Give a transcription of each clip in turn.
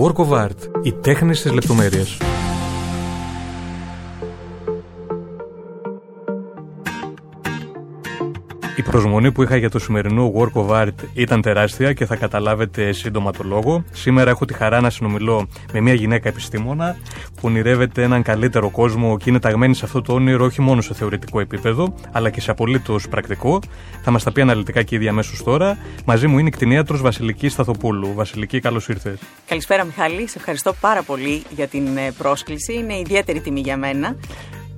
Work of Art. Οι τέχνες της λεπτομέρειας. Προσμονή που είχα για το σημερινό Work of Art ήταν τεράστια και θα καταλάβετε σύντομα το λόγο. Σήμερα έχω τη χαρά να συνομιλώ με μια γυναίκα επιστήμονα που ονειρεύεται έναν καλύτερο κόσμο και είναι ταγμένη σε αυτό το όνειρο όχι μόνο σε θεωρητικό επίπεδο, αλλά και σε απολύτως πρακτικό. Θα μας τα πει αναλυτικά και ήδη αμέσως τώρα. Μαζί μου είναι η κτηνίατρος Βασιλική Σταθοπούλου. Βασιλική, καλώς ήρθες. Καλησπέρα, Μιχάλη. Σε ευχαριστώ πάρα πολύ για την ε, πρόσκληση. Είναι ιδιαίτερη τιμή για μένα.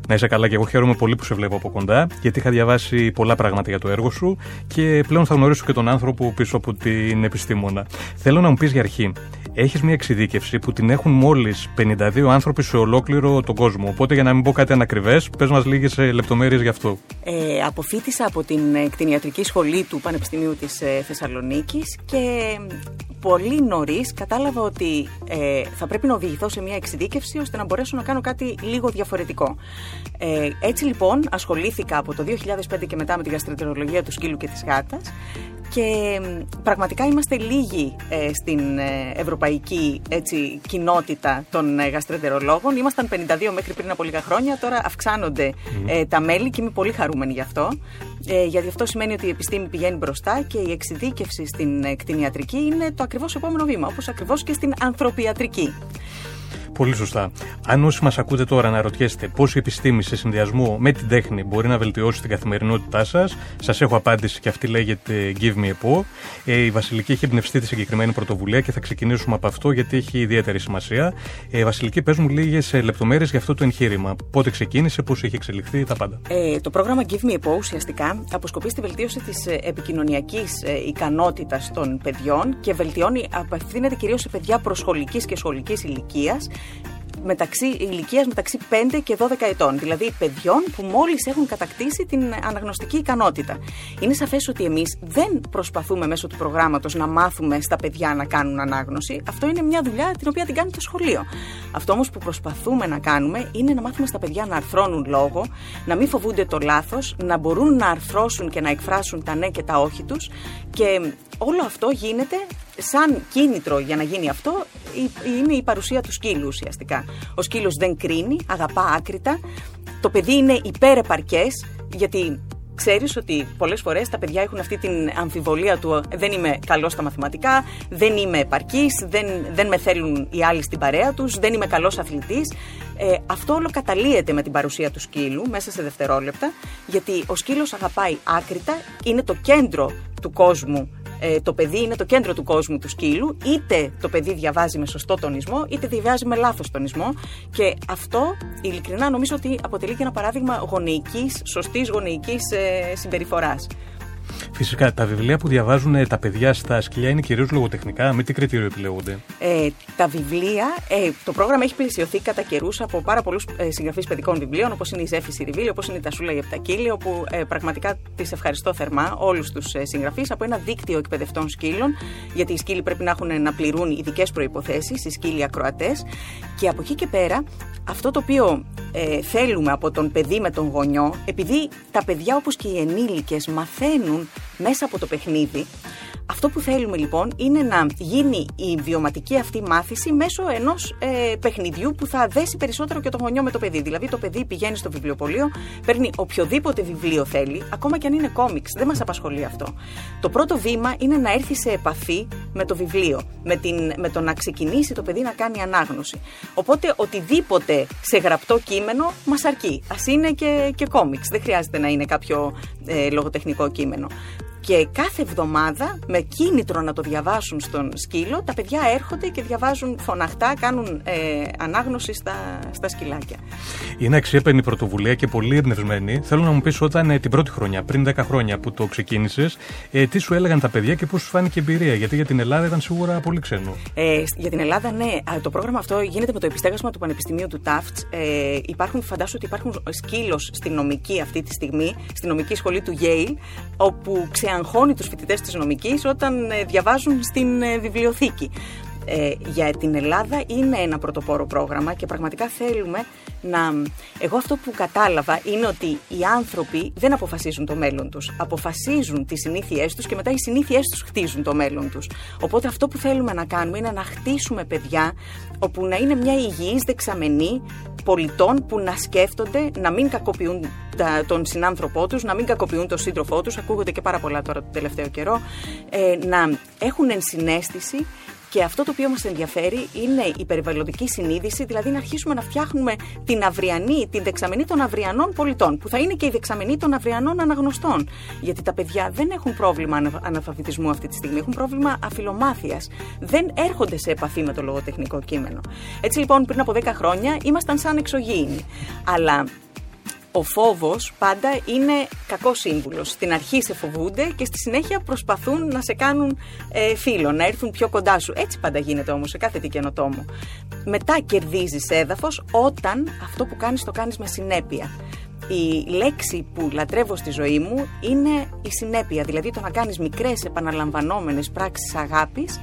Να είσαι καλά και εγώ χαίρομαι πολύ που σε βλέπω από κοντά, γιατί είχα διαβάσει πολλά πράγματα για το έργο σου και πλέον θα γνωρίσω και τον άνθρωπο πίσω από την επιστήμονα. Θέλω να μου πεις για αρχή, έχεις μια εξειδίκευση που την έχουν μόλις 52 άνθρωποι σε ολόκληρο τον κόσμο. Οπότε για να μην πω κάτι ανακριβές, πες μας λίγες λεπτομέρειες γι' αυτό. Ε, αποφύτησα από την κτηνιατρική σχολή του Πανεπιστημίου της ε, Θεσσαλονίκης και πολύ νωρίς κατάλαβα ότι ε, θα πρέπει να οδηγηθώ σε μια εξειδίκευση ώστε να μπορέσω να κάνω κάτι λίγο διαφορετικό. Ε, έτσι λοιπόν ασχολήθηκα από το 2005 και μετά με τη γαστρεντερολογία του σκύλου και της γάτας και πραγματικά είμαστε λίγοι ε, στην ε, ευρωπαϊκή έτσι, κοινότητα των ε, γαστρεντερολόγων. Ήμασταν 52 μέχρι πριν από λίγα χρόνια, τώρα αυξάνονται τα μέλη και είμαι πολύ χαρούμενη γι' αυτό. γιατί αυτό σημαίνει ότι η επιστήμη πηγαίνει μπροστά και η εξειδίκευση στην κτηνιατρική είναι το ακριβώς επόμενο βήμα, όπως ακριβώς και στην ανθρωπιατρική. Πολύ σωστά. Αν όσοι μας ακούτε τώρα να ρωτιέστε πώ η επιστήμη σε συνδυασμό με την τέχνη μπορεί να βελτιώσει την καθημερινότητά σας, σας έχω απάντηση και αυτή λέγεται Give me a paw. Ε, η Βασιλική έχει εμπνευστεί τη συγκεκριμένη πρωτοβουλία και θα ξεκινήσουμε από αυτό γιατί έχει ιδιαίτερη σημασία. Ε, Βασιλική, πες μου λίγες λεπτομέρειες για αυτό το εγχείρημα. Πότε ξεκίνησε, πώς έχει εξελιχθεί, τα πάντα. Ε, το πρόγραμμα Give me a paw ουσιαστικά αποσκοπεί στη βελτίωση της ε, επικοινωνιακής ε, ικανότητας των παιδιών και βελτιώνει, απευθύνεται κυρίως σε παιδιά προσχολικής και σχολικής ηλικίας μεταξύ ηλικίας μεταξύ 5 και 12 ετών, δηλαδή παιδιών που μόλις έχουν κατακτήσει την αναγνωστική ικανότητα. Είναι σαφές ότι εμείς δεν προσπαθούμε μέσω του προγράμματος να μάθουμε στα παιδιά να κάνουν ανάγνωση. Αυτό είναι μια δουλειά την οποία την κάνει το σχολείο. Αυτό όμως που προσπαθούμε να κάνουμε είναι να μάθουμε στα παιδιά να αρθρώνουν λόγο, να μην φοβούνται το λάθος, να μπορούν να αρθρώσουν και να εκφράσουν τα ναι και τα όχι τους και όλο αυτό γίνεται σαν κίνητρο για να γίνει αυτό είναι η παρουσία του σκύλου ουσιαστικά. Ο σκύλος δεν κρίνει, αγαπά άκρητα. Το παιδί είναι υπερεπαρκές γιατί ξέρεις ότι πολλές φορές τα παιδιά έχουν αυτή την αμφιβολία του δεν είμαι καλός στα μαθηματικά, δεν είμαι επαρκής, δεν, δεν με θέλουν οι άλλοι στην παρέα τους, δεν είμαι καλός αθλητής. Ε, αυτό όλο καταλύεται με την παρουσία του σκύλου μέσα σε δευτερόλεπτα γιατί ο σκύλος αγαπάει άκρητα, είναι το κέντρο του κόσμου ε, το παιδί είναι το κέντρο του κόσμου του σκύλου, είτε το παιδί διαβάζει με σωστό τονισμό, είτε διαβάζει με λάθος τονισμό. Και αυτό ειλικρινά νομίζω ότι αποτελεί και ένα παράδειγμα γονεϊκής, σωστής γονεϊκής ε, συμπεριφοράς. Φυσικά, τα βιβλία που διαβάζουν ε, τα παιδιά στα σκυλιά είναι κυρίως λογοτεχνικά. Με τι κριτήριο επιλέγονται. Ε, τα βιβλία, ε, το πρόγραμμα έχει πλησιωθεί κατά καιρούς από πάρα πολλούς ε, συγγραφείς παιδικών βιβλίων, όπως είναι η Ζέφη Σιριβίλη, όπως είναι η Τασούλα Γεπτακίλη, όπου ε, πραγματικά τις ευχαριστώ θερμά όλους τους ε, συγγραφείς από ένα δίκτυο εκπαιδευτών σκύλων, γιατί οι σκύλοι πρέπει να έχουν να πληρούν ειδικές προποθέσει, οι σκύλοι ακροατές. Και από εκεί και πέρα, αυτό το οποίο ε, θέλουμε από τον παιδί με τον γονιό, επειδή τα παιδιά όπως και οι ενήλικες μαθαίνουν μέσα από το παιχνίδι, αυτό που θέλουμε λοιπόν είναι να γίνει η βιωματική αυτή μάθηση μέσω ενός ε, παιχνιδιού που θα δέσει περισσότερο και το γονιό με το παιδί. Δηλαδή, το παιδί πηγαίνει στο βιβλιοπωλείο, παίρνει οποιοδήποτε βιβλίο θέλει, ακόμα και αν είναι κόμιξ. Δεν μας απασχολεί αυτό. Το πρώτο βήμα είναι να έρθει σε επαφή με το βιβλίο, με, την, με το να ξεκινήσει το παιδί να κάνει ανάγνωση. Οπότε, οτιδήποτε σε γραπτό κείμενο μας αρκεί. Α είναι και, και κόμιξ. Δεν χρειάζεται να είναι κάποιο ε, λογοτεχνικό κείμενο. Και κάθε εβδομάδα, με κίνητρο να το διαβάσουν στον σκύλο, τα παιδιά έρχονται και διαβάζουν φωναχτά, κάνουν ε, ανάγνωση στα, στα σκυλάκια. Είναι αξιέπαινη πρωτοβουλία και πολύ εμπνευσμένη. Θέλω να μου πεις όταν ε, την πρώτη χρονιά, πριν 10 χρόνια που το ξεκίνησες, ε, τι σου έλεγαν τα παιδιά και πώς σου φάνηκε η εμπειρία; Γιατί για την Ελλάδα ήταν σίγουρα πολύ ξένο. Ε, για την Ελλάδα, ναι. Το πρόγραμμα αυτό γίνεται με το επιστέγασμα του Πανεπιστημίου του Τάφτ. Ε, υπάρχουν, φαντάσου ότι υπάρχουν σκύλος στη νομική αυτή τη στιγμή, στη νομική σχολή του Yale, όπου ξε αγχώνει τους φοιτητές της νομικής όταν ε, διαβάζουν στην ε, βιβλιοθήκη. ε, για την Ελλάδα είναι ένα πρωτοπόρο πρόγραμμα και πραγματικά θέλουμε να... Εγώ αυτό που κατάλαβα είναι ότι οι άνθρωποι δεν αποφασίζουν το μέλλον τους. Αποφασίζουν τις συνήθειές τους και μετά οι συνήθειές τους χτίζουν το μέλλον τους. Οπότε αυτό που θέλουμε να κάνουμε είναι να χτίσουμε παιδιά όπου να είναι μια υγιής δεξαμενή πολιτών που να σκέφτονται να μην κακοποιούν τον συνάνθρωπό τους, να μην κακοποιούν τον σύντροφό τους, ακούγονται και πάρα πολλά τώρα το τελευταίο καιρό, ε, να έχουν ενσυναίσθηση και αυτό το οποίο μας ενδιαφέρει είναι η περιβαλλοντική συνείδηση, δηλαδή να αρχίσουμε να φτιάχνουμε την αυριανή, την δεξαμενή των αυριανών πολιτών, που θα είναι και η δεξαμενή των αυριανών αναγνωστών. Γιατί τα παιδιά δεν έχουν πρόβλημα αναλφαβητισμού αυτή τη στιγμή, έχουν πρόβλημα αφιλομάθειας. Δεν έρχονται σε επαφή με το λογοτεχνικό κείμενο. Έτσι λοιπόν, πριν από 10 χρόνια ήμασταν σαν εξωγήινοι. Αλλά ο φόβος πάντα είναι κακός σύμβουλος. Στην αρχή σε φοβούνται και στη συνέχεια προσπαθούν να σε κάνουν ε, φίλο, να έρθουν πιο κοντά σου. Έτσι πάντα γίνεται όμως σε κάθε τι καινοτόμο. Μετά κερδίζεις έδαφος όταν αυτό που κάνεις το κάνεις με συνέπεια. Η λέξη που λατρεύω στη ζωή μου είναι η συνέπεια, δηλαδή το να κάνεις μικρές επαναλαμβανόμενες πράξεις αγάπης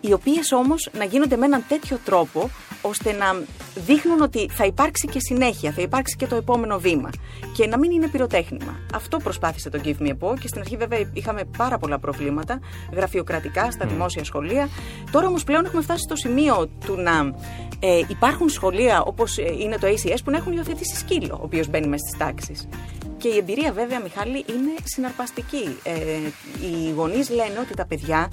οι οποίες όμως να γίνονται με έναν τέτοιο τρόπο ώστε να δείχνουν ότι θα υπάρξει και συνέχεια, θα υπάρξει και το επόμενο βήμα και να μην είναι πυροτέχνημα. Αυτό προσπάθησε το Give Me a και στην αρχή βέβαια είχαμε πάρα πολλά προβλήματα γραφειοκρατικά στα δημόσια σχολεία. Τώρα όμως πλέον έχουμε φτάσει στο σημείο του να ε, υπάρχουν σχολεία όπως ε, είναι το ACS που να έχουν υιοθετήσει σκύλο ο οποίος μπαίνει μέσα στις τάξεις. Και η εμπειρία βέβαια, Μιχάλη, είναι συναρπαστική. Ε, οι γονείς λένε ότι τα παιδιά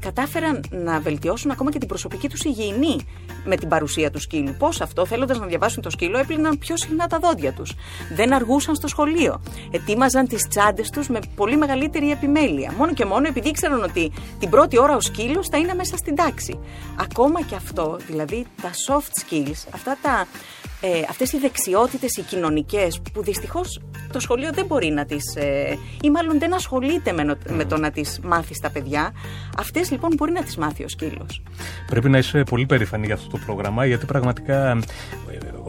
κατάφεραν να βελτιώσουν ακόμα και την προσωπική τους υγιεινή με την παρουσία του σκύλου. Πώς αυτό, θέλοντας να διαβάσουν το σκύλο, έπλυναν πιο συχνά τα δόντια τους. Δεν αργούσαν στο σχολείο. Ετοίμαζαν τις τσάντες τους με πολύ μεγαλύτερη επιμέλεια. Μόνο και μόνο επειδή ήξεραν ότι την πρώτη ώρα ο σκύλος θα είναι μέσα στην τάξη. Ακόμα και αυτό, δηλαδή τα soft skills, αυτά τα ε, αυτές οι δεξιότητες οι κοινωνικές που δυστυχώς το σχολείο δεν μπορεί να τις ε, ή μάλλον δεν ασχολείται με, με το να τις μάθει στα παιδιά αυτές λοιπόν μπορεί να τις μάθει ο σκύλος. Πρέπει να είσαι πολύ περήφανη για αυτό το πρόγραμμα γιατί πραγματικά ε,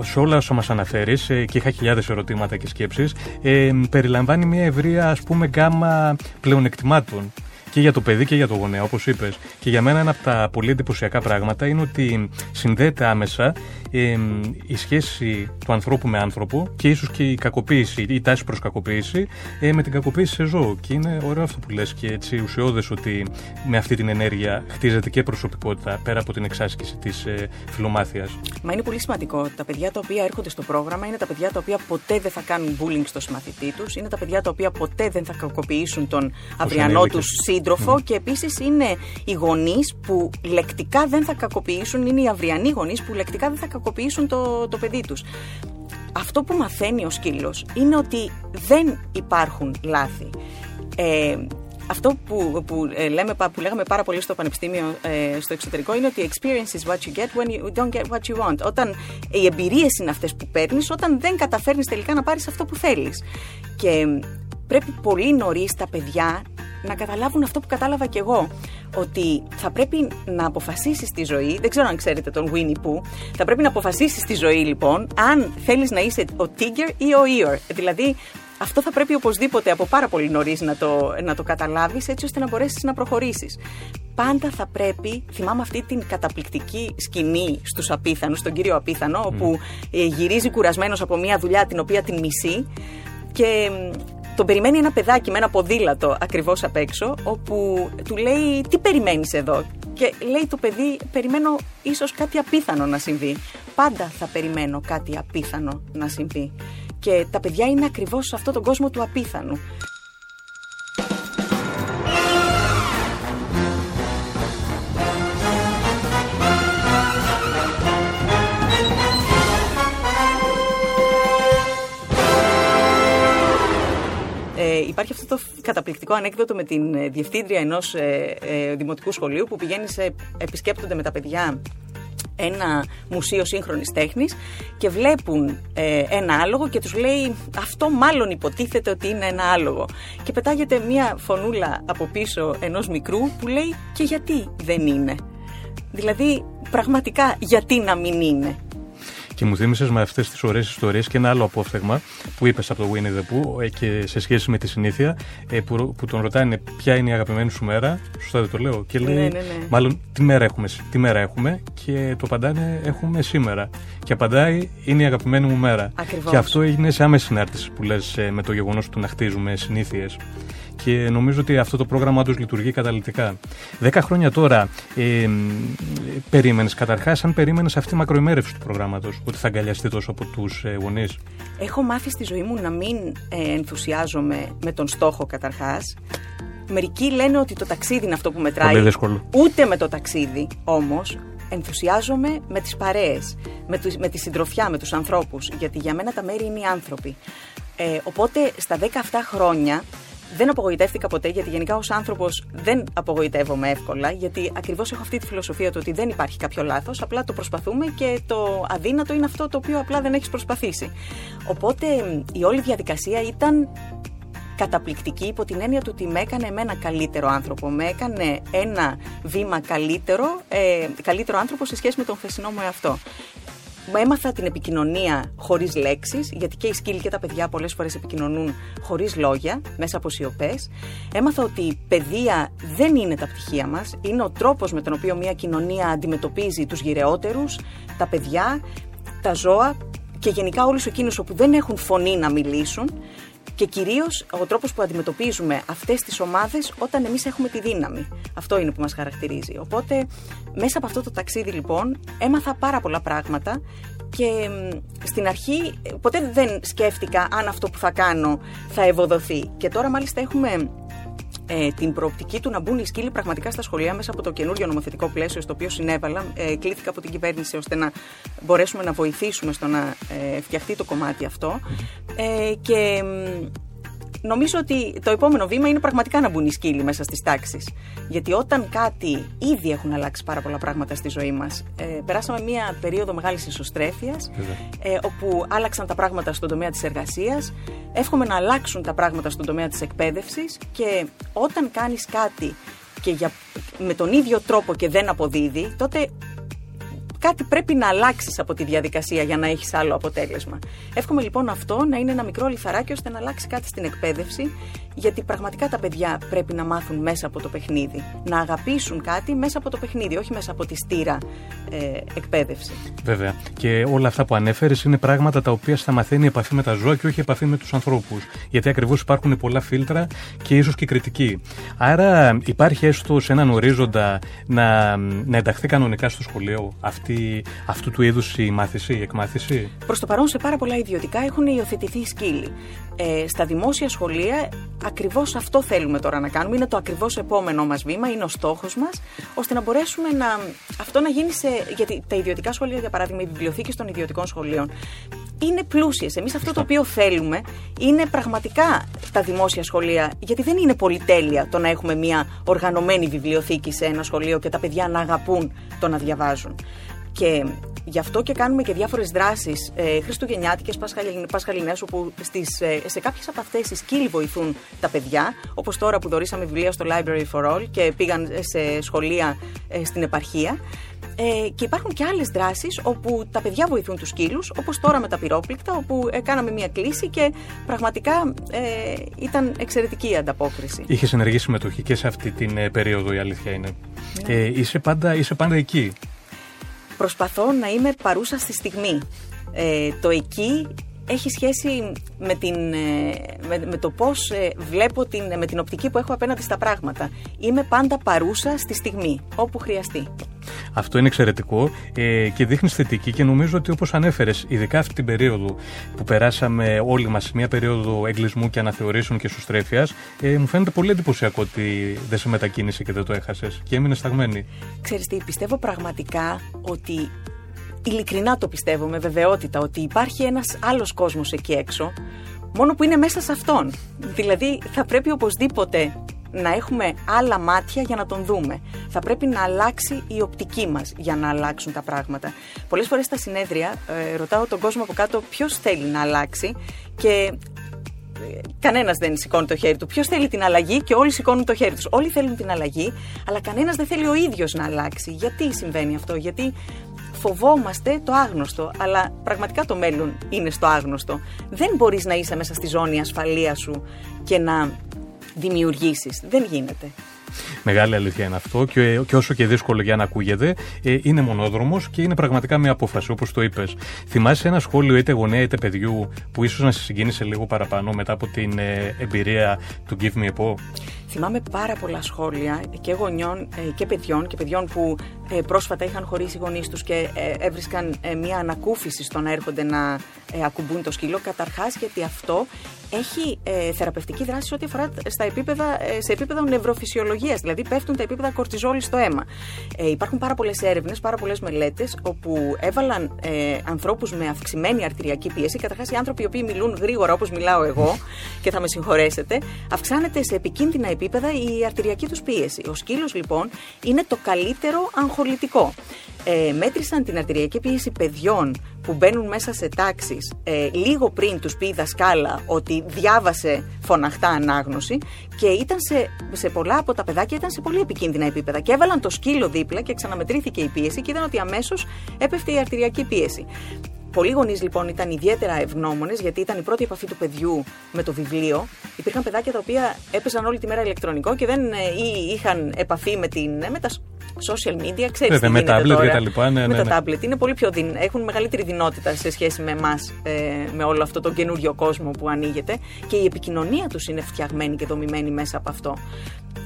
σε όλα όσα μας αναφέρεις ε, και είχα χιλιάδες ερωτήματα και σκέψεις ε, περιλαμβάνει μια ευρεία ας πούμε γκάμα πλεονεκτημάτων και για το παιδί και για το γονέα, όπως είπες. Και για μένα ένα από τα πολύ εντυπωσιακά πράγματα είναι ότι συνδέεται άμεσα ε, η σχέση του ανθρώπου με άνθρωπο και ίσως και η κακοποίηση, η τάση προς κακοποίηση ε, με την κακοποίηση σε ζώο. Και είναι ωραίο αυτό που λες και έτσι ουσιώδες ότι με αυτή την ενέργεια χτίζεται και προσωπικότητα πέρα από την εξάσκηση της ε, φιλομάθειας. Μα είναι πολύ σημαντικό. Τα παιδιά τα οποία έρχονται στο πρόγραμμα είναι τα παιδιά τα οποία ποτέ δεν θα κάνουν bullying στο συμμαθητή τους, είναι τα παιδιά τα οποία ποτέ δεν θα κακοποιήσουν τον αυριανό τους σύντροφο και επίσης είναι οι γονείς που λεκτικά δεν θα κακοποιήσουν, είναι οι αυριανοί γονείς που λεκτικά δεν θα κακοποιήσουν το, το παιδί τους. Αυτό που μαθαίνει ο σκύλος είναι ότι δεν υπάρχουν λάθη. Ε, αυτό που, που, ε, λέμε, που λέγαμε πάρα πολύ στο πανεπιστήμιο ε, στο εξωτερικό είναι ότι experience is what you get when you don't get what you want. Όταν οι εμπειρίες είναι αυτές που παίρνεις, όταν δεν καταφέρνεις τελικά να πάρεις αυτό που θέλεις. Και πρέπει πολύ νωρίς τα παιδιά να καταλάβουν αυτό που κατάλαβα κι εγώ. Ότι θα πρέπει να αποφασίσεις τη ζωή. Δεν ξέρω αν ξέρετε τον Winnie Pooh. Θα πρέπει να αποφασίσεις τη ζωή λοιπόν αν θέλεις να είσαι ο Tiger ή ο Eeyore. Δηλαδή αυτό θα πρέπει οπωσδήποτε από πάρα πολύ νωρίς να το, να το καταλάβεις έτσι ώστε να μπορέσεις να προχωρήσεις. Πάντα θα πρέπει, θυμάμαι αυτή την καταπληκτική σκηνή στους απίθανους, τον κύριο Απίθανο, όπου ε, γυρίζει κουρασμένος από μια δουλειά την οποία την μισεί και τον περιμένει ένα παιδάκι με ένα ποδήλατο ακριβώς απ' έξω, όπου του λέει: Τι περιμένεις εδώ; Και λέει το παιδί: Περιμένω ίσως κάτι απίθανο να συμβεί. Πάντα θα περιμένω κάτι απίθανο να συμβεί. Και τα παιδιά είναι ακριβώς σε αυτόν τον κόσμο του απίθανου. Υπάρχει αυτό το καταπληκτικό ανέκδοτο με την ε, διευθύντρια ενός ε, ε, δημοτικού σχολείου που πηγαίνει σε, επισκέπτονται με τα παιδιά ένα μουσείο σύγχρονης τέχνης και βλέπουν ένα άλογο και τους λέει αυτό μάλλον υποτίθεται ότι είναι ένα άλογο. Και πετάγεται μια φωνούλα από πίσω ενός μικρού που λέει και γιατί δεν είναι; Δηλαδή πραγματικά γιατί να μην είναι; Και μου θύμισες με αυτές τις ωραίες ιστορίες και ένα άλλο απόφθεγμα που είπες από το Winnie the Pooh ε, και σε σχέση με τη συνήθεια ε, που, που τον ρωτάνε ποια είναι η αγαπημένη σου μέρα. Σωστά δεν το λέω. Και λέει, Ναι, ναι, ναι. μάλλον τι μέρα, έχουμε, τι μέρα έχουμε; και το απαντάνε έχουμε σήμερα. Και απαντάει είναι η αγαπημένη μου μέρα. Ακριβώς. Και αυτό έγινε σε άμεση συνάρτηση που λες ε, με το γεγονός του να χτίζουμε συνήθειες. Και νομίζω ότι αυτό το πρόγραμμα τους λειτουργεί καταλητικά. Δέκα χρόνια τώρα, ε, περίμενες καταρχάς, αν περίμενες αυτή η μακροημέρευση του προγράμματος, ότι θα αγκαλιαστεί τόσο από τους ε, γονείς; Έχω μάθει στη ζωή μου να μην ε, ενθουσιάζομαι με τον στόχο καταρχάς. Μερικοί λένε ότι το ταξίδι είναι αυτό που μετράει. Πολύ δύσκολο. Ούτε με το ταξίδι όμως ενθουσιάζομαι με τις παρέες, με, τους, με τη συντροφιά, με τους ανθρώπους. Γιατί για μένα τα μέρη είναι οι άνθρωποι. Ε, οπότε στα 17 χρόνια δεν απογοητεύτηκα ποτέ, γιατί γενικά ως άνθρωπος δεν απογοητεύομαι εύκολα, γιατί ακριβώς έχω αυτή τη φιλοσοφία του ότι δεν υπάρχει κάποιο λάθος, απλά το προσπαθούμε και το αδύνατο είναι αυτό το οποίο απλά δεν έχεις προσπαθήσει. Οπότε η όλη διαδικασία ήταν καταπληκτική υπό την έννοια του ότι με έκανε εμένα καλύτερο άνθρωπο. Με έκανε ένα βήμα καλύτερο, ε, καλύτερο άνθρωπο σε σχέση με τον χθεσινό μου εαυτό. Μου έμαθα την επικοινωνία χωρίς λέξεις, γιατί και οι σκύλοι και τα παιδιά πολλές φορές επικοινωνούν χωρίς λόγια, μέσα από σιωπές. Έμαθα ότι η παιδεία δεν είναι τα πτυχία μας, είναι ο τρόπος με τον οποίο μια κοινωνία αντιμετωπίζει τους γυρεότερους, τα παιδιά, τα ζώα και γενικά όλους εκείνους όπου δεν έχουν φωνή να μιλήσουν και κυρίως ο τρόπος που αντιμετωπίζουμε αυτές τις ομάδες όταν εμείς έχουμε τη δύναμη. Αυτό είναι που μας χαρακτηρίζει. Οπότε, μέσα από αυτό το ταξίδι, λοιπόν, έμαθα πάρα πολλά πράγματα και μ, στην αρχή ε, ποτέ δεν σκέφτηκα αν αυτό που θα κάνω θα ευοδοθεί. Και τώρα, μάλιστα, έχουμε ε, την προοπτική του να μπουν οι σκύλοι πραγματικά στα σχολεία μέσα από το καινούριο νομοθετικό πλαίσιο στο οποίο συνέβαλα. Ε, κλήθηκα από την κυβέρνηση ώστε να μπορέσουμε να βοηθήσουμε στο να ε, φτιαχτεί το κομμάτι αυτό. Ε, και μ, νομίζω ότι το επόμενο βήμα είναι πραγματικά να μπουν οι σκύλοι μέσα στις τάξεις. Γιατί όταν κάτι ήδη έχουν αλλάξει πάρα πολλά πράγματα στη ζωή μας. Ε, περάσαμε μια περίοδο μεγάλης ισοστρέφειας, ε, όπου άλλαξαν τα πράγματα στον τομέα της εργασίας. Εύχομαι να αλλάξουν τα πράγματα στον τομέα της εκπαίδευσης και όταν κάνεις κάτι και για, με τον ίδιο τρόπο και δεν αποδίδει, τότε κάτι πρέπει να αλλάξεις από τη διαδικασία για να έχεις άλλο αποτέλεσμα. Εύχομαι λοιπόν αυτό να είναι ένα μικρό λιθαράκι ώστε να αλλάξει κάτι στην εκπαίδευση, γιατί πραγματικά τα παιδιά πρέπει να μάθουν μέσα από το παιχνίδι. Να αγαπήσουν κάτι μέσα από το παιχνίδι, όχι μέσα από τη στήρα ε, εκπαίδευση. Βέβαια. Και όλα αυτά που ανέφερες είναι πράγματα τα οποία θα μαθαίνει η επαφή με τα ζώα και όχι η επαφή με τους ανθρώπους. Γιατί ακριβώς υπάρχουν πολλά φίλτρα και ίσως και κριτική. Άρα υπάρχει έστω σε έναν ορίζοντα να, να ενταχθεί κανονικά στο σχολείο αυτή, αυτού του είδους η μάθηση, η εκμάθηση; Προς το παρόν, σε πάρα πολλά ιδιωτικά έχουν υιοθετηθεί οι σκύλοι. Ε, στα δημόσια σχολεία, ακριβώς αυτό θέλουμε τώρα να κάνουμε. Είναι το ακριβώς επόμενό μας βήμα, είναι ο στόχος μας, ώστε να μπορέσουμε να. αυτό να γίνει σε. Γιατί τα ιδιωτικά σχολεία, για παράδειγμα, οι βιβλιοθήκες των ιδιωτικών σχολείων είναι πλούσιες. Εμείς αυτό το οποίο θέλουμε είναι πραγματικά τα δημόσια σχολεία, γιατί δεν είναι πολυτέλεια το να έχουμε μια οργανωμένη βιβλιοθήκη σε ένα σχολείο και τα παιδιά να αγαπούν το να διαβάζουν. Και γι' αυτό και κάνουμε και διάφορες δράσεις ε, χριστουγεννιάτικες, πασχαλινές, όπου στις, ε, σε κάποιες από αυτές οι σκύλοι βοηθούν τα παιδιά. Όπως τώρα που δωρήσαμε βιβλία στο Library for All και πήγαν σε σχολεία ε, στην επαρχία. Ε, και υπάρχουν και άλλες δράσεις όπου τα παιδιά βοηθούν τους σκύλους, όπως τώρα με τα πυρόπληκτα, όπου ε, κάναμε μια κλίση και πραγματικά ε, ήταν εξαιρετική η ανταπόκριση. Είχες ενεργή συμμετοχή και σε αυτή την ε, περίοδο, η αλήθεια είναι. Ε, είσαι, πάντα, είσαι πάντα εκεί. Προσπαθώ να είμαι παρούσα στη στιγμή. Ε, το εκεί έχει σχέση με, την, ε, με, με το πώς ε, βλέπω την, με την οπτική που έχω απέναντι στα πράγματα. Είμαι πάντα παρούσα στη στιγμή, όπου χρειαστεί. Αυτό είναι εξαιρετικό ε, και δείχνεις θετική και νομίζω ότι όπως ανέφερες, ειδικά αυτή την περίοδο που περάσαμε όλοι μας, μια περίοδο εγκλισμού και αναθεωρήσεων και σωστρέφειας, ε, μου φαίνεται πολύ εντυπωσιακό ότι δεν σε μετακίνησε και δεν το έχασες και έμεινες σταγμένη. Ξέρεις τι, πιστεύω πραγματικά ότι ειλικρινά το πιστεύω με βεβαιότητα ότι υπάρχει ένας άλλος κόσμος εκεί έξω μόνο που είναι μέσα σε αυτόν. Δηλαδή θα πρέπει οπωσδήποτε να έχουμε άλλα μάτια για να τον δούμε. Θα πρέπει να αλλάξει η οπτική μας για να αλλάξουν τα πράγματα. Πολλές φορές στα συνέδρια ε, ρωτάω τον κόσμο από κάτω ποιος θέλει να αλλάξει και κανένας δεν σηκώνει το χέρι του. Ποιος θέλει την αλλαγή και όλοι σηκώνουν το χέρι τους. Όλοι θέλουν την αλλαγή, αλλά κανένας δεν θέλει ο ίδιος να αλλάξει. Γιατί συμβαίνει αυτό, Γιατί φοβόμαστε το άγνωστο. Αλλά πραγματικά το μέλλον είναι στο άγνωστο. Δεν μπορείς να είσαι μέσα στη ζώνη ασφαλείας σου και να δημιουργήσεις. Δεν γίνεται. Μεγάλη αλήθεια είναι αυτό και, και όσο και δύσκολο για να ακούγεται, ε, είναι μονόδρομος και είναι πραγματικά μια απόφαση, όπως το είπες. Θυμάσαι ένα σχόλιο είτε γονέα είτε παιδιού που ίσως να σε συγκίνησε λίγο παραπάνω μετά από την ε, εμπειρία του Give Me a Paw. Θυμάμαι πάρα πολλά σχόλια και γονιών ε, και παιδιών και παιδιών που ε, πρόσφατα είχαν χωρίσει οι γονείς τους και ε, έβρισκαν μια ανακούφιση στο να έρχονται να ακουμπούν το σκύλο. Καταρχάς γιατί αυτό έχει θεραπευτική δράση ό,τι αφορά στα επίπεδα, σε επίπεδο νευροφυσιολογίας, δηλαδή πέφτουν τα επίπεδα κορτιζόλης στο αίμα. υπάρχουν πάρα πολλές έρευνες, πάρα πολλές μελέτες όπου έβαλαν ε, ανθρώπους με αυξημένη αρτηριακή πίεση. Καταρχάς οι άνθρωποι οι οποίοι μιλούν γρήγορα όπως μιλάω εγώ και θα με συγχωρέσετε, αυξάνεται σε επικίνδυνα επίπεδα η αρτηριακή τους πίεση. Ο σκύλος λοιπόν είναι το καλύτερο αγχολητικό. Ε, μέτρησαν την αρτηριακή πίεση παιδιών που μπαίνουν μέσα σε τάξεις ε, λίγο πριν τους πει η δασκάλα ότι διάβασε φωναχτά ανάγνωση και ήταν σε, σε πολλά από τα παιδάκια ήταν σε πολύ επικίνδυνα επίπεδα. Και έβαλαν το σκύλο δίπλα και ξαναμετρήθηκε η πίεση και είδαν ότι αμέσως έπεφτε η αρτηριακή πίεση. Πολλοί γονείς λοιπόν ήταν ιδιαίτερα ευγνώμονες γιατί ήταν η πρώτη επαφή του παιδιού με το βιβλίο. Υπήρχαν παιδάκια τα οποία έπαιζαν όλη τη μέρα ηλεκτρονικό και δεν ε, είχαν επαφή με, την, με τα social media. Ξέρεις τι με τα tablet και τα λοιπά. Ναι, με ναι, τα tablet. Είναι πολύ πιο δυν, έχουν μεγαλύτερη δυνότητα σε σχέση με εμάς, ε, με όλο αυτό τον καινούριο κόσμο που ανοίγεται. Και η επικοινωνία τους είναι φτιαγμένη και δομημένη μέσα από αυτό.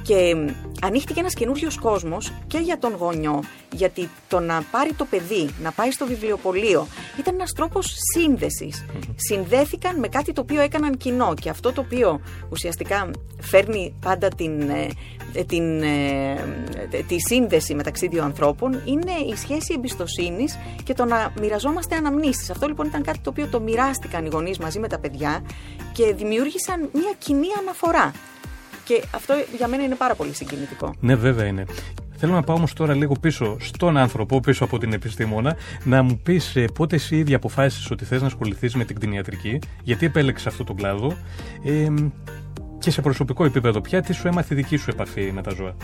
Και ανοίχτηκε ένας καινούριος κόσμος και για τον γονιό, γιατί το να πάρει το παιδί, να πάει στο βιβλιοπωλείο, ήταν ένας τρόπος σύνδεσης. Συνδέθηκαν με κάτι το οποίο έκαναν κοινό και αυτό το οποίο ουσιαστικά φέρνει πάντα την, ε, την, ε, τη σύνδεση μεταξύ δύο ανθρώπων είναι η σχέση εμπιστοσύνης και το να μοιραζόμαστε αναμνήσεις. Αυτό λοιπόν ήταν κάτι το οποίο το μοιράστηκαν οι γονείς μαζί με τα παιδιά και δημιούργησαν μια κοινή αναφορά. Και αυτό για μένα είναι πάρα πολύ συγκινητικό. Ναι, βέβαια είναι. Θέλω να πάω όμως τώρα λίγο πίσω στον άνθρωπο, πίσω από την επιστήμονα, να μου πεις ε, πότε εσύ ήδη αποφάσισες ότι θες να ασχοληθείς με την κτηνιατρική, γιατί επέλεξες αυτό τον κλάδο ε, και σε προσωπικό επίπεδο πια, τι σου έμαθε η δική σου επαφή με τα ζώα;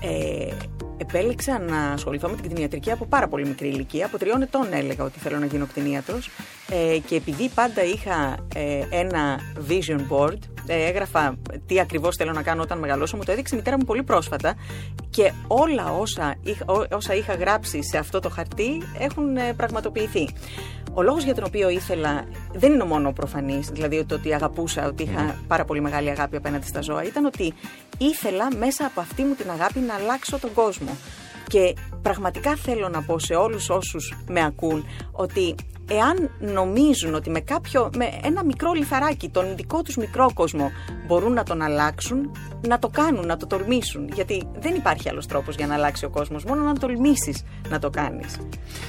Ε, επέλεξα να ασχοληθώ με την κτηνιατρική από πάρα πολύ μικρή ηλικία. Από τριών ετών έλεγα ότι θέλω να γίνω κτηνίατρος ε, και επειδή πάντα είχα ε, ένα vision board, ε, έγραφα τι ακριβώς θέλω να κάνω όταν μεγαλώσω, μου το έδειξε η μητέρα μου πολύ πρόσφατα και όλα όσα είχα, όσα είχα γράψει σε αυτό το χαρτί έχουν ε, πραγματοποιηθεί. Ο λόγος για τον οποίο ήθελα δεν είναι μόνο προφανής, δηλαδή το ότι αγαπούσα, ότι είχα πάρα πολύ μεγάλη αγάπη απέναντι στα ζώα, ήταν ότι ήθελα μέσα από αυτή μου την αγάπη να αλλάξω τον κόσμο. Και πραγματικά θέλω να πω σε όλους όσους με ακούν ότι εάν νομίζουν ότι με, κάποιο, με ένα μικρό λιθαράκι, τον δικό τους μικρό κόσμο, μπορούν να τον αλλάξουν, να το κάνουν, να το τολμήσουν. Γιατί δεν υπάρχει άλλος τρόπος για να αλλάξει ο κόσμος, μόνο να τολμήσεις να το κάνεις.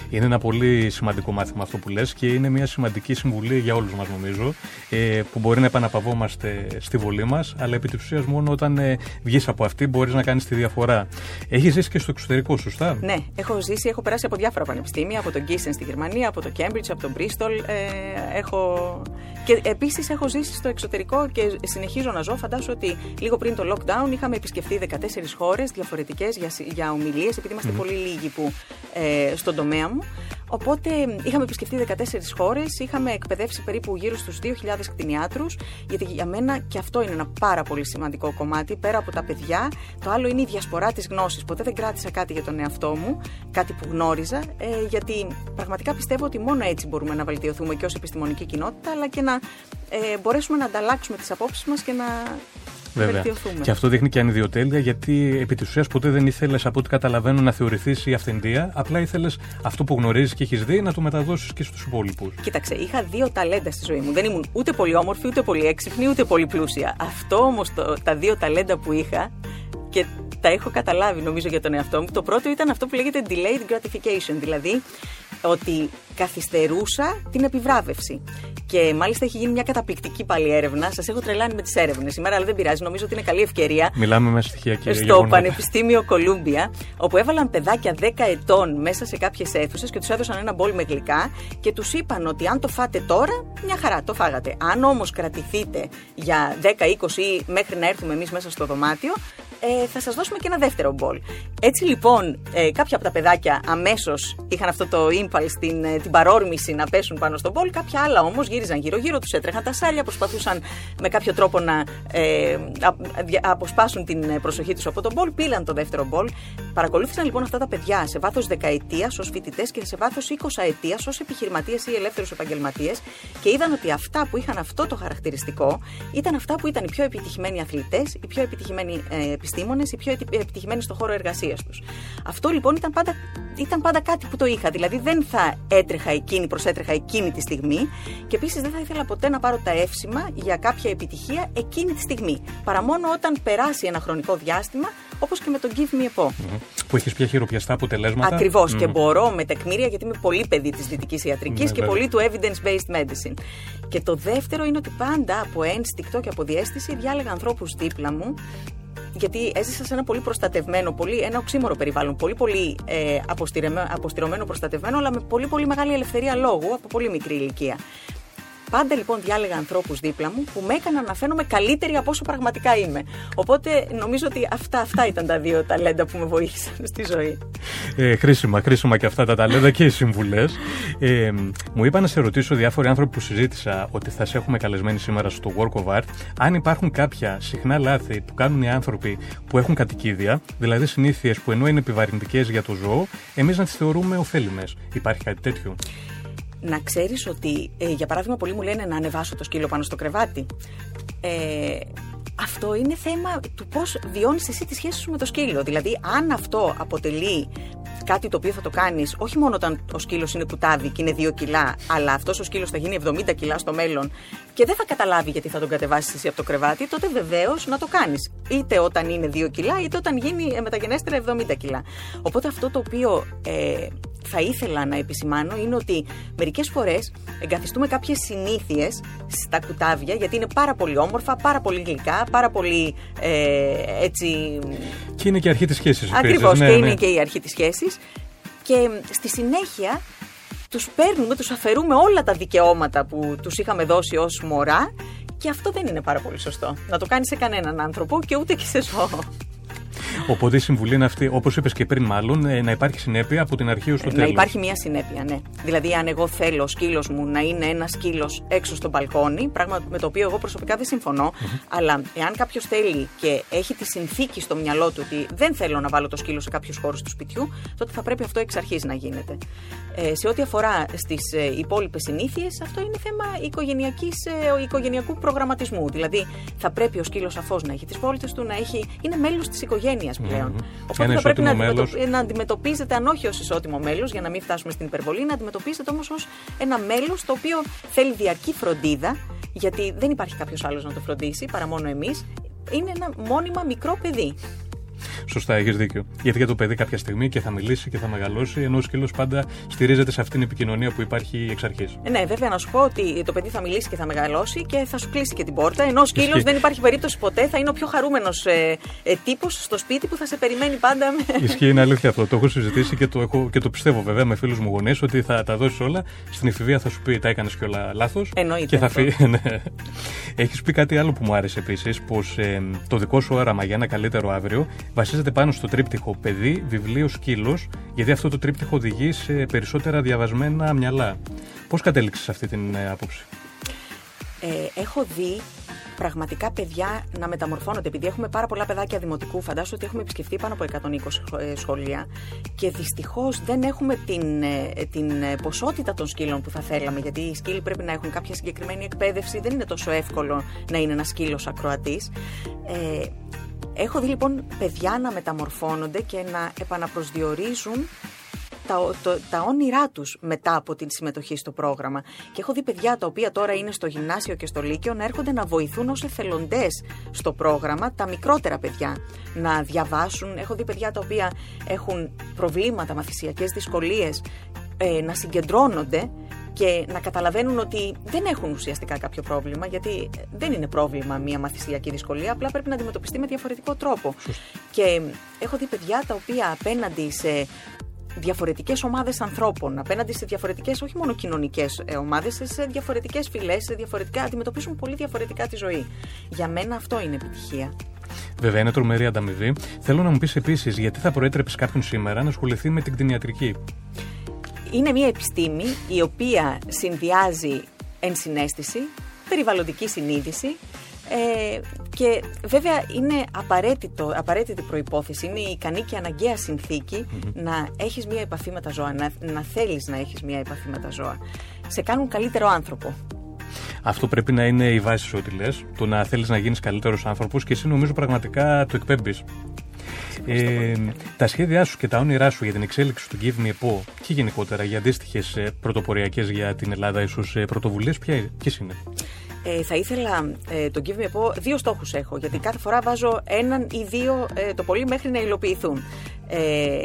Είναι ένα πολύ σημαντικό μάθημα αυτό που λες και είναι μια σημαντική συμβουλή για όλους μας νομίζω, ε, που μπορεί να επαναπαυόμαστε στη βολή μας, αλλά επί της ουσίας μόνο όταν ε, βγεις από αυτή μπορείς να κάνεις τη διαφορά. Έχεις ζήσει και στο εξωτερικό, σωστά; Ναι, έχω ζήσει, έχω περάσει από διάφορα πανεπιστήμια, από τον Gießen στη Γερμανία, από το Cambridge, από τον Bristol. Ε, έχω... Και επίσης έχω ζήσει στο εξωτερικό και συνεχίζω να ζω. Φαντάζομαι ότι λίγο πριν το lockdown είχαμε επισκεφθεί 14 χώρες διαφορετικές για, για ομιλίες, επειδή είμαστε πολύ λίγοι που, ε, στον τομέα μου. Οπότε είχαμε επισκεφτεί 14 χώρες, είχαμε εκπαιδεύσει περίπου γύρω στους 2.000 κτηνιάτρους, γιατί για μένα και αυτό είναι ένα πάρα πολύ σημαντικό κομμάτι. Πέρα από τα παιδιά, το άλλο είναι η διασπορά της γνώσης. Ποτέ δεν κράτησα κάτι για τον εαυτό μου, κάτι που γνώριζα, ε, γιατί πραγματικά πιστεύω ότι μόνο έτσι μπορούμε να βελτιωθούμε και ως επιστημονική κοινότητα, αλλά και να ε, μπορέσουμε να ανταλλάξουμε τις απόψεις μας και να Βέβαια. Και αυτό δείχνει και ανιδιοτέλεια, γιατί επί της ουσίας ποτέ δεν ήθελες, από ό,τι καταλαβαίνω, να θεωρηθείς η αυθεντία. Απλά ήθελες αυτό που γνωρίζεις και έχεις δει να το μεταδώσεις και στους υπόλοιπους. Κοίταξε, είχα δύο ταλέντα στη ζωή μου. Δεν ήμουν ούτε πολύ όμορφη, ούτε πολύ έξυπνη, ούτε πολύ πλούσια. Αυτό όμως τα δύο ταλέντα που είχα και τα έχω καταλάβει νομίζω για τον εαυτό μου. Το πρώτο ήταν αυτό που λέγεται delayed gratification, δηλαδή ότι καθυστερούσα την επιβράβευση. Και μάλιστα έχει γίνει μια καταπληκτική πάλι έρευνα. Σας έχω τρελάνει με τις έρευνες σήμερα, αλλά δεν πειράζει. Νομίζω ότι είναι καλή ευκαιρία. Μιλάμε με στοιχεία, κύριε Στο γεγονότα. Πανεπιστήμιο Κολούμπια, όπου έβαλαν παιδάκια 10 ετών μέσα σε κάποιες αίθουσες και τους έδωσαν ένα μπολ με γλυκά και τους είπαν ότι αν το φάτε τώρα, μια χαρά, το φάγατε. Αν όμως κρατηθείτε για 10-20 ή μέχρι να έρθουμε εμείς μέσα στο δωμάτιο, ε, θα σας δώσουμε και ένα δεύτερο μπολ. Έτσι λοιπόν, ε, κάποια από τα παιδάκια αμέσως είχαν αυτό το impulse, την, ε, την παρόρμηση να πέσουν πάνω στο μπολ. Κάποια άλλα όμως γύριζαν γύρω-γύρω, τους έτρεχαν τα σάλια, προσπαθούσαν με κάποιο τρόπο να ε, αποσπάσουν την προσοχή τους από τον μπολ. Πήλαν το δεύτερο μπολ. Παρακολούθησαν λοιπόν αυτά τα παιδιά σε βάθος δεκαετίας ως φοιτητές και σε βάθος 20 ετία ως επιχειρηματίες ή ελεύθερους επαγγελματίες και είδαν ότι αυτά που είχαν αυτό το χαρακτηριστικό ήταν αυτά που ήταν οι πιο επιτυχημένοι αθλητές, οι πιο επιτυχημένοι ε, επιστήμονες, οι πιο επιτυχημένοι στο χώρο εργασίας τους. Αυτό λοιπόν ήταν πάντα, ήταν πάντα κάτι που το είχα. Δηλαδή δεν θα έτρεχα εκείνη, προσέτρεχα εκείνη τη στιγμή και επίσης δεν θα ήθελα ποτέ να πάρω τα εύσημα για κάποια επιτυχία εκείνη τη στιγμή. Παρά μόνο όταν περάσει ένα χρονικό διάστημα, όπως και με τον Give Me a Που έχεις πια χειροπιαστά αποτελέσματα. Ακριβώς. Και μπορώ με τεκμήρια, γιατί είμαι πολύ παιδί της δυτικής ιατρικής ναι, και πολύ του evidence-based medicine. Και το δεύτερο είναι ότι πάντα από ένστικτο και από διέστηση διάλεγα ανθρώπους δίπλα μου γιατί έζησα σε ένα πολύ προστατευμένο, πολύ, ένα οξύμορο περιβάλλον, πολύ πολύ ε, αποστηρωμένο, προστατευμένο, αλλά με πολύ πολύ μεγάλη ελευθερία λόγου από πολύ μικρή ηλικία. Πάντα λοιπόν διάλεγα ανθρώπους δίπλα μου που με έκαναν να φαίνομαι καλύτερη από όσο πραγματικά είμαι. Οπότε νομίζω ότι αυτά, αυτά ήταν τα δύο ταλέντα που με βοήθησαν στη ζωή. Ε, χρήσιμα, χρήσιμα και αυτά τα ταλέντα και οι συμβουλές. Ε, μου είπα να σε ρωτήσω διάφοροι άνθρωποι που συζήτησα ότι θα σε έχουμε καλεσμένοι σήμερα στο Work of Art, αν υπάρχουν κάποια συχνά λάθη που κάνουν οι άνθρωποι που έχουν κατοικίδια, δηλαδή συνήθειες που ενώ είναι επιβαρυντικές για το ζώο, εμείς να τις θεωρούμε ωφέλιμες. Υπάρχει κάτι τέτοιο; Να ξέρεις ότι, ε, για παράδειγμα, πολλοί μου λένε να ανεβάσω το σκύλο πάνω στο κρεβάτι. Ε, αυτό είναι θέμα του πώς βιώνεις εσύ τη σχέση σου με το σκύλο. Δηλαδή, αν αυτό αποτελεί κάτι το οποίο θα το κάνεις όχι μόνο όταν ο σκύλος είναι κουτάβι και είναι 2 κιλά, αλλά αυτός ο σκύλος θα γίνει 70 κιλά στο μέλλον και δεν θα καταλάβει γιατί θα τον κατεβάσεις εσύ από το κρεβάτι, τότε βεβαίως να το κάνεις. Είτε όταν είναι 2 κιλά, είτε όταν γίνει μεταγενέστερα 70 κιλά. Οπότε αυτό το οποίο ε, θα ήθελα να επισημάνω είναι ότι μερικές φορές εγκαθιστούμε κάποιες συνήθειες στα κουτάβια γιατί είναι πάρα πολύ όμορφα, πάρα πολύ γλυκά, πάρα πολύ ε, έτσι. Και είναι και η αρχή της σχέσης. Ακριβώς, ναι, και είναι ναι. και η αρχή της σχέσης. Και στη συνέχεια τους παίρνουμε, τους αφαιρούμε όλα τα δικαιώματα που τους είχαμε δώσει ως μωρά και αυτό δεν είναι πάρα πολύ σωστό. Να το κάνει σε κανέναν άνθρωπο και ούτε και σε ζώο. Οπότε η συμβουλή είναι αυτή, όπως είπες και πριν, μάλλον ε, να υπάρχει συνέπεια από την αρχή ως το τέλος. Να υπάρχει μια συνέπεια, ναι. Δηλαδή, αν εγώ θέλω ο σκύλος μου να είναι ένας σκύλος έξω στο μπαλκόνι, πράγμα με το οποίο εγώ προσωπικά δεν συμφωνω αλλά εάν κάποιος θέλει και έχει τη συνθήκη στο μυαλό του ότι δεν θέλω να βάλω το σκύλο σε κάποιους χώρους του σπιτιού, τότε θα πρέπει αυτό εξ αρχής να γίνεται. Ε, σε ό,τι αφορά στις ε, υπόλοιπες συνήθειες, αυτό είναι θέμα ε, οικογενειακού προγραμματισμού. Δηλαδή, θα πρέπει ο σκύλος σαφώς να έχει τις βόλτες του, να έχει, είναι μέλος της οικογένειας πλέον. Mm-hmm. Οπότε θα πρέπει να, μέλος... να αντιμετωπίζετε, αν όχι ως ισότιμο μέλος, για να μην φτάσουμε στην υπερβολή, να αντιμετωπίζετε όμως ως ένα μέλος το οποίο θέλει διαρκή φροντίδα, γιατί δεν υπάρχει κάποιος άλλος να το φροντίσει παρά μόνο εμείς. Είναι ένα μόνιμα μικρό παιδί. Σωστά, έχεις δίκιο. Γιατί για το παιδί κάποια στιγμή και θα μιλήσει και θα μεγαλώσει, ενώ ο σκύλος πάντα στηρίζεται σε αυτήν την επικοινωνία που υπάρχει εξ αρχής. Ναι, βέβαια να σου πω ότι το παιδί θα μιλήσει και θα μεγαλώσει και θα σου κλείσει και την πόρτα. Ενώ ο σκύλος δεν υπάρχει περίπτωση ποτέ, θα είναι ο πιο χαρούμενος ε, ε, τύπος στο σπίτι που θα σε περιμένει πάντα. Με... Ισχύει, είναι αλήθεια αυτό. Το έχω συζητήσει και το, έχω, και το πιστεύω βέβαια με φίλους μου γονείς ότι θα τα δώσεις όλα. Στην εφηβεία θα σου πει τα έκανες και όλα λάθος. Εννοείται. Και θα φύγει. Ναι. Έχεις πει κάτι άλλο που μου άρεσε επίσης, πως ε, το δικό σου όραμα για ένα καλύτερο αύριο βασίζεται πάνω στο τρίπτυχο παιδί, βιβλίο, σκύλος, γιατί αυτό το τρίπτυχο οδηγεί σε περισσότερα διαβασμένα μυαλά. Πώς κατέληξες σε αυτή την ε, άποψη, ε, Έχω δει πραγματικά παιδιά να μεταμορφώνονται. Επειδή έχουμε πάρα πολλά παιδάκια δημοτικού, φαντάζομαι ότι έχουμε επισκεφτεί πάνω από 120 ε, σχολεία και δυστυχώς δεν έχουμε την, ε, την ποσότητα των σκύλων που θα θέλαμε. Γιατί οι σκύλοι πρέπει να έχουν κάποια συγκεκριμένη εκπαίδευση. Δεν είναι τόσο εύκολο να είναι ένας σκύλος ακροατής. Ε, Έχω δει λοιπόν παιδιά να μεταμορφώνονται και να επαναπροσδιορίζουν τα, το, τα όνειρά τους μετά από την συμμετοχή στο πρόγραμμα. Και έχω δει παιδιά τα οποία τώρα είναι στο γυμνάσιο και στο λύκειο να έρχονται να βοηθούν ως εθελοντές στο πρόγραμμα τα μικρότερα παιδιά να διαβάσουν. Έχω δει παιδιά τα οποία έχουν προβλήματα, μαθησιακές δυσκολίες, ε, να συγκεντρώνονται και να καταλαβαίνουν ότι δεν έχουν ουσιαστικά κάποιο πρόβλημα, γιατί δεν είναι πρόβλημα μια μαθησιακή δυσκολία, απλά πρέπει να αντιμετωπιστεί με διαφορετικό τρόπο. Και έχω δει παιδιά τα οποία απέναντι σε διαφορετικές ομάδες ανθρώπων, απέναντι σε διαφορετικές, όχι μόνο κοινωνικές ε, ομάδες, σε διαφορετικές φυλές, σε διαφορετικά, αντιμετωπίσουν πολύ διαφορετικά τη ζωή. Για μένα αυτό είναι επιτυχία. Βέβαια, είναι τρομερή ανταμοιβή. Θέλω να μου πεις επίσης γιατί θα προέτρεπες κάποιον σήμερα να ασχοληθεί με την κτηνιατρική; Είναι μια επιστήμη η οποία συνδυάζει ενσυναίσθηση, περιβαλλοντική συνείδηση ε, και βέβαια είναι απαραίτητο, απαραίτητη προϋπόθεση, είναι η ικανή και αναγκαία να έχεις μια επαφή με τα ζώα, να, να θέλεις να έχεις μια επαφή με τα ζώα. Σε κάνουν καλύτερο άνθρωπο. Αυτό πρέπει να είναι η βάση σου ότι λες, το να θέλεις να γίνεις καλύτερος άνθρωπος και εσύ νομίζω πραγματικά το εκπέμπεις. Ε, τα σχέδιά σου και τα όνειρά σου για την εξέλιξη του Give Me a Paw και γενικότερα για αντίστοιχες πρωτοποριακές για την Ελλάδα, ίσως πρωτοβουλίες, ποιες είναι; Ε, θα ήθελα ε, το Give Me a Paw, δύο στόχους έχω. Γιατί κάθε φορά βάζω έναν ή δύο ε, το πολύ μέχρι να υλοποιηθούν. Ε,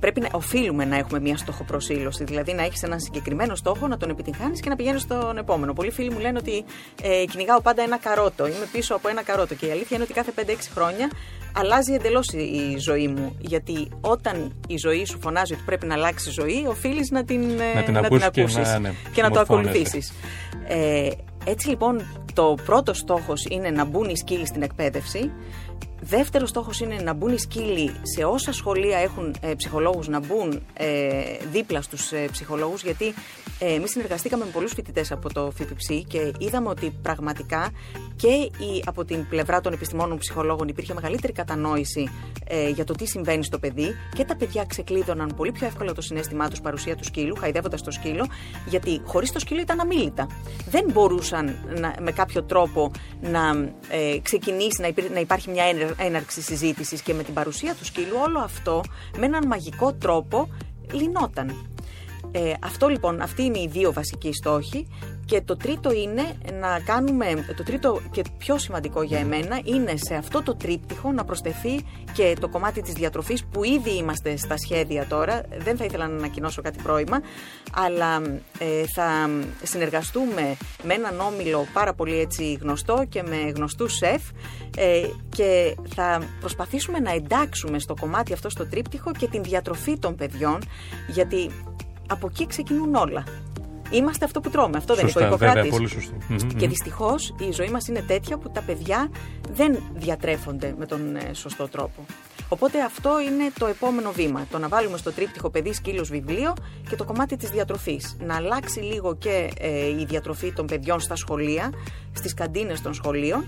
πρέπει να οφείλουμε να έχουμε μια στοχοπροσύλωση. Δηλαδή να έχεις έναν συγκεκριμένο στόχο, να τον επιτυγχάνεις και να πηγαίνεις στον επόμενο. Πολλοί φίλοι μου λένε ότι ε, κυνηγάω πάντα ένα καρότο. Είμαι πίσω από ένα καρότο. Και η αλήθεια είναι ότι κάθε 5-6 χρόνια αλλάζει εντελώς η ζωή μου. Γιατί όταν η ζωή σου φωνάζει ότι πρέπει να αλλάξει ζωή, οφείλεις να την, να την, να την και, να, ναι, και να το ακολουθήσεις. Ε, έτσι λοιπόν το πρώτο στόχος είναι να μπουν οι σκύλοι στην εκπαίδευση. Δεύτερος στόχος είναι να μπουν οι σκύλοι σε όσα σχολεία έχουν ε, ψυχολόγους να μπουν ε, δίπλα στους ε, ψυχολόγους, γιατί ε, εμείς συνεργαστήκαμε με πολλούς φοιτητές από το ΦΠΨ και είδαμε ότι πραγματικά και η, από την πλευρά των επιστημόνων ψυχολόγων υπήρχε μεγαλύτερη κατανόηση ε, για το τι συμβαίνει στο παιδί και τα παιδιά ξεκλείδωναν πολύ πιο εύκολα το συνέστημά τους παρουσία του σκύλου, χαϊδεύοντας το σκύλο, γιατί χωρίς το σκύλο ήταν αμήλυτα. Δεν μπορούσαν να, με κάποιο τρόπο να ε, ξεκινήσει, να, να υπάρχει μια έναρξη συζήτησης και με την παρουσία του σκύλου όλο αυτό με έναν μαγικό τρόπο λυνόταν. Ε, αυτό λοιπόν, αυτοί είναι οι δύο βασικοί στόχοι και το τρίτο είναι να κάνουμε, το τρίτο και πιο σημαντικό για εμένα είναι σε αυτό το τρίπτυχο να προσθεθεί και το κομμάτι της διατροφής που ήδη είμαστε στα σχέδια τώρα, δεν θα ήθελα να ανακοινώσω κάτι πρόημα, αλλά ε, θα συνεργαστούμε με έναν όμιλο πάρα πολύ έτσι γνωστό και με γνωστούς σεφ ε, και θα προσπαθήσουμε να εντάξουμε στο κομμάτι αυτό στο τρίπτυχο και την διατροφή των παιδιών γιατί από εκεί ξεκινούν όλα. Είμαστε αυτό που τρώμε. Αυτό σωστά, δεν είναι Βέβαια, πολύ σωστό. Και δυστυχώς η ζωή μας είναι τέτοια που τα παιδιά δεν διατρέφονται με τον ε, σωστό τρόπο. Οπότε αυτό είναι το επόμενο βήμα. Το να βάλουμε στο τρίπτυχο παιδί σκύλος βιβλίο και το κομμάτι της διατροφής. Να αλλάξει λίγο και ε, η διατροφή των παιδιών στα σχολεία, στις καντίνες των σχολείων,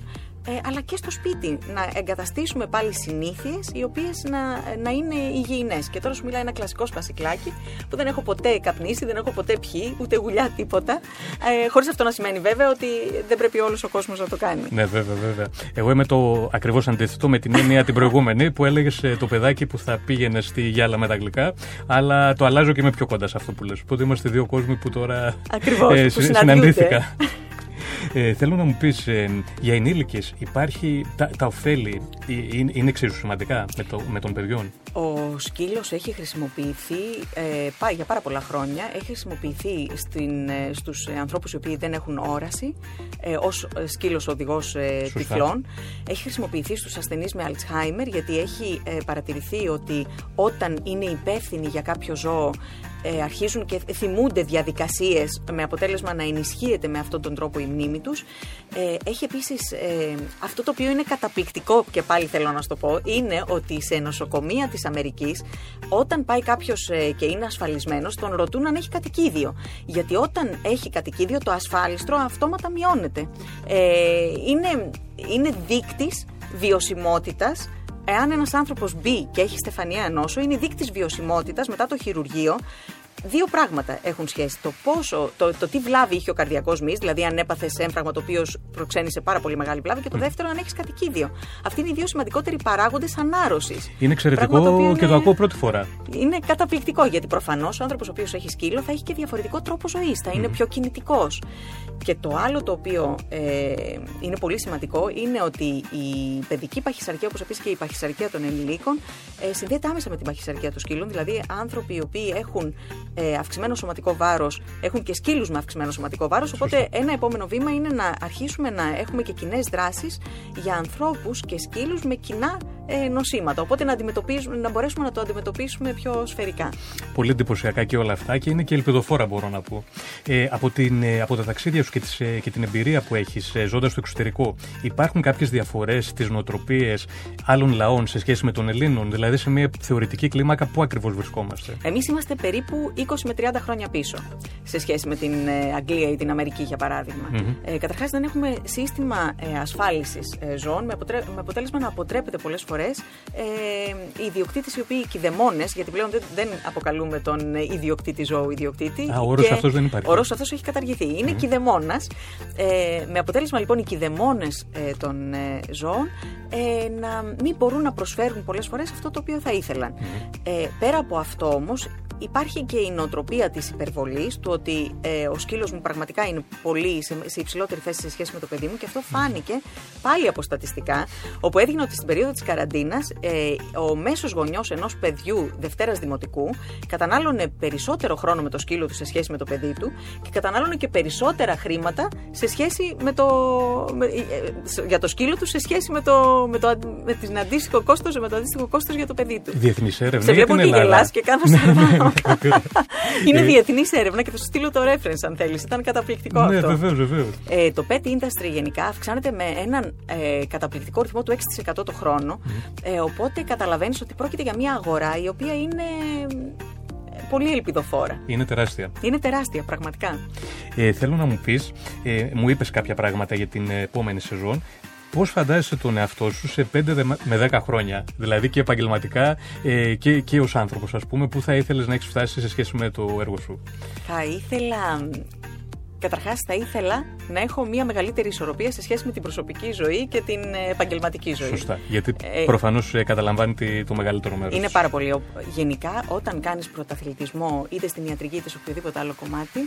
ε, αλλά και στο σπίτι. Να εγκαταστήσουμε πάλι συνήθειες οι οποίες να, να είναι υγιεινές. Και τώρα σου μιλάει ένα κλασικό σπασικλάκι που δεν έχω ποτέ καπνίσει, δεν έχω ποτέ πιει, ούτε γουλιά τίποτα. Ε, Χωρίς αυτό να σημαίνει βέβαια ότι δεν πρέπει όλος ο κόσμος να το κάνει. Ναι, βέβαια, βέβαια. Εγώ είμαι το ακριβώς αντίθετο με την έννοια την προηγούμενη που έλεγες ε, το παιδάκι που θα πήγαινε στη γυάλα με τα γλυκά. Αλλά το αλλάζω και είμαι πιο κοντά σε αυτό που λες. Οπότε είμαστε δύο κόσμοι που τώρα Ακριβώς, ε, που συναντήθηκα. Ε, θέλω να μου πεις, ε, για ενήλικες υπάρχει, τα, τα ωφέλη ε, είναι, είναι εξίσου σημαντικά με, το, με των παιδιών. Ο σκύλος έχει χρησιμοποιηθεί ε, για πάρα πολλά χρόνια. Έχει χρησιμοποιηθεί στην, ε, στους ανθρώπους οι οποίοι δεν έχουν όραση ε, ως σκύλος οδηγός ε, τυφλών. Έχει χρησιμοποιηθεί στους ασθενείς με Alzheimer γιατί έχει παρατηρηθεί ότι όταν είναι υπεύθυνοι για κάποιο ζώο ε, αρχίζουν και θυμούνται διαδικασίες με αποτέλεσμα να ενισχύεται με αυτόν τον τρόπο η μνήμη τους. Ε, έχει επίσης ε, αυτό το οποίο είναι καταπληκτικό και πάλι θέλω να σου το πω είναι ότι σε νοσοκομεία της Αμερικής όταν πάει κάποιος ε, και είναι ασφαλισμένος τον ρωτούν αν έχει κατοικίδιο. Γιατί όταν έχει κατοικίδιο το ασφάλιστρο αυτόματα μειώνεται. Ε, είναι, είναι δείκτης βιωσιμότητας εάν ένας άνθρωπος μπει και έχει στεφανία νόσο, είναι δείκτης βιωσιμότητας μετά το χειρουργείο δύο πράγματα έχουν σχέση. Το πόσο, το, το τι βλάβη είχε ο καρδιακός μυς, δηλαδή αν έπαθες έμφραγμα το οποίος προξένησε πάρα πολύ μεγάλη βλάβη, και το δεύτερο αν έχεις κατοικίδιο. Αυτοί είναι οι δύο σημαντικότεροι παράγοντες ανάρρωσης. Είναι εξαιρετικό το και το ακούω πρώτη φορά. Είναι καταπληκτικό γιατί προφανώς ο άνθρωπος ο οποίος έχει σκύλο θα έχει και διαφορετικό τρόπο ζωής, θα είναι πιο κινητικός. Και το άλλο το οποίο ε, είναι πολύ σημαντικό είναι ότι η παιδική παχυσαρκία, όπως επίσης και η παχυσαρκία των ενηλίκων, ε, συνδέεται άμεσα με την παχυσαρκία των σκύλων. Δηλαδή, άνθρωποι οι οποίοι έχουν ε, αυξημένο σωματικό βάρος έχουν και σκύλους με αυξημένο σωματικό βάρος. Οπότε, ένα επόμενο βήμα είναι να αρχίσουμε να έχουμε και κοινές δράσεις για ανθρώπους και σκύλους με κοινά ε, νοσήματα. Οπότε να, να μπορέσουμε να το αντιμετωπίσουμε πιο σφαιρικά. Πολύ εντυπωσιακά και όλα αυτά και είναι και ελπιδοφόρα, μπορώ να πω. Ε, από, την, ε, από τα ταξίδια σου και, τις, ε, και την εμπειρία που έχεις ε, ζώντας στο εξωτερικό, υπάρχουν κάποιες διαφορές στις νοοτροπίες άλλων λαών σε σχέση με των Ελλήνων, δηλαδή σε μια θεωρητική κλίμακα, πού ακριβώς βρισκόμαστε; Εμείς είμαστε περίπου 20 με 30 χρόνια πίσω σε σχέση με την ε, Αγγλία ή την Αμερική, για παράδειγμα. Mm-hmm. Ε, Καταρχάς, δεν έχουμε σύστημα ε, ασφάλισης ε, ζώων, με, αποτρέ... με αποτέλεσμα να αποτρέπεται πολλές φορές ε, οι ιδιοκτήτες οι οποίοι κυδεμόνες, γιατί πλέον δεν, δεν αποκαλούμε τον ιδιοκτήτη ζώου ιδιοκτήτη. Α, ο όρος αυτός δεν υπάρχει. Ο όρος αυτός έχει καταργηθεί. Είναι mm-hmm. κηδεμόνα. Ε, με αποτέλεσμα λοιπόν οι κυδεμόνες ε, των ε, ζώων ε, να μην μπορούν να προσφέρουν πολλές φορές αυτό το οποίο θα ήθελαν. Ε, πέρα από αυτό όμως, υπάρχει και η νοοτροπία της υπερβολής, του ότι ε, ο σκύλος μου πραγματικά είναι πολύ σε, σε υψηλότερη θέση σε σχέση με το παιδί μου και αυτό φάνηκε πάλι από στατιστικά, όπου έδειχνε ότι στην περίοδο της καραντίνας ε, ο μέσος γονιός ενός παιδιού Δευτέρας Δημοτικού κατανάλωνε περισσότερο χρόνο με το σκύλο του σε σχέση με το παιδί του και κατανάλωνε και περισσότερα χρήματα σε σχέση με το, με, ε, για το σκύλο του σε σχέση με το, με το, με την αντίστοιχο κόστος, με το αντίστοιχο κόστος για το παιδί του. Διεθνής έρευνα Σε βλέπω και γελάς και κάνω είναι διεθνής έρευνα και θα σου στείλω το reference αν θέλεις. Ήταν καταπληκτικό ναι, αυτό. Βεβαίως, βεβαίως. Ε, το pet industry γενικά αυξάνεται με έναν ε, καταπληκτικό ρυθμό του 6% το χρόνο. Ε, οπότε καταλαβαίνεις ότι πρόκειται για μια αγορά η οποία είναι πολύ ελπιδοφόρα. Είναι τεράστια. Είναι τεράστια, πραγματικά. Ε, θέλω να μου πεις, ε, μου είπες κάποια πράγματα για την επόμενη σεζόν. Πώς φαντάζεσαι τον εαυτό σου σε 5 με 10 χρόνια, δηλαδή και επαγγελματικά ε, και, και ως άνθρωπος, ας πούμε, πού θα ήθελες να έχεις φτάσει σε σχέση με το έργο σου; Θα ήθελα Καταρχάς, θα ήθελα να έχω μια μεγαλύτερη ισορροπία σε σχέση με την προσωπική ζωή και την ε, επαγγελματική ζωή. Σωστά. Γιατί ε, προφανώς ε, καταλαμβάνει το μεγαλύτερο μέρος. Είναι πάρα πολύ. Γενικά, όταν κάνεις πρωταθλητισμό είτε στην ιατρική είτε σε οποιοδήποτε άλλο κομμάτι,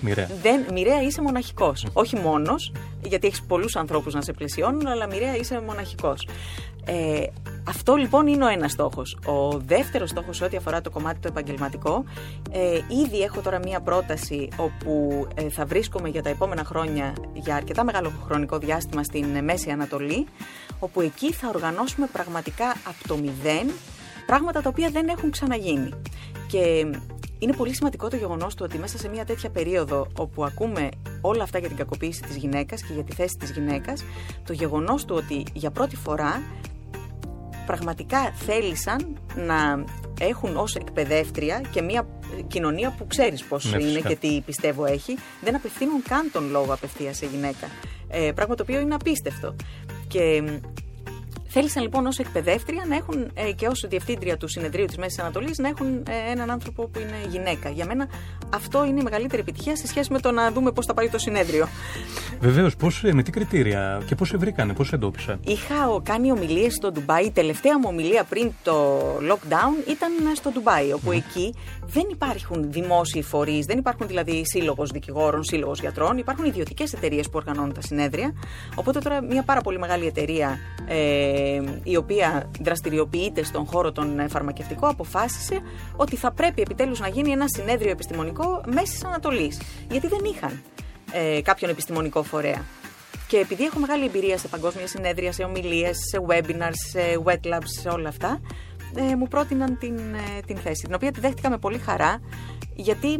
Μοιραία. Δεν, μοιραία είσαι μοναχικός. Όχι μόνος, γιατί έχεις πολλούς ανθρώπους να σε πλαισιώνουν, αλλά μοιραία είσαι μοναχικός. Ε, αυτό λοιπόν είναι ο ένας στόχος. Ο δεύτερος στόχος, σε ό,τι αφορά το κομμάτι το επαγγελματικό, ε, ήδη έχω τώρα μία πρόταση όπου ε, θα βρίσκομαι για τα επόμενα χρόνια για αρκετά μεγάλο χρονικό διάστημα στην Μέση Ανατολή, όπου εκεί θα οργανώσουμε πραγματικά από το μηδέν πράγματα τα οποία δεν έχουν ξαναγίνει. Και είναι πολύ σημαντικό το γεγονός του ότι μέσα σε μια τέτοια περίοδο όπου ακούμε όλα αυτά για την κακοποίηση της γυναίκας και για τη θέση της γυναίκας, το γεγονός του ότι για πρώτη φορά πραγματικά θέλησαν να έχουν ως εκπαιδεύτρια και μια κοινωνία που ξέρεις πώς ναι, είναι και τι πιστεύω έχει, δεν απευθύνουν καν τον λόγο απευθείας σε γυναίκα. Ε, πράγμα το οποίο είναι απίστευτο. Και Θέλησαν λοιπόν ως εκπαιδεύτρια να έχουν ε, και ως διευθύντρια του συνεδρίου της Μέσης Ανατολής να έχουν ε, έναν άνθρωπο που είναι γυναίκα. Για μένα αυτό είναι η μεγαλύτερη επιτυχία σε σχέση με το να δούμε πώς θα πάει το συνέδριο. Βεβαίως, ε, με τι κριτήρια και πώς σε βρήκανε, πώς εντόπισαν. Είχα κάνει ομιλίες στο Ντουμπάι. Η τελευταία μου ομιλία πριν το lockdown ήταν στο Ντουμπάι, όπου εκεί δεν υπάρχουν δημόσιοι φορείς, δεν υπάρχουν δηλαδή σύλλογος δικηγόρων, σύλλογος γιατρών, υπάρχουν ιδιωτικές εταιρείες που οργανώνουν τα συνέδρια. Οπότε τώρα μια πάρα πολύ μεγάλη εταιρεία ε, η οποία δραστηριοποιείται στον χώρο των φαρμακευτικών αποφάσισε ότι θα πρέπει επιτέλους να γίνει ένα συνέδριο επιστημονικό Μέσης Ανατολής γιατί δεν είχαν ε, κάποιον επιστημονικό φορέα. Και επειδή έχω μεγάλη εμπειρία σε παγκόσμια συνέδρια, σε ομιλίες, σε webinars, σε wet labs, σε όλα αυτά, ε, μου πρότειναν την, ε, την θέση, την οποία τη δέχτηκα με πολύ χαρά, γιατί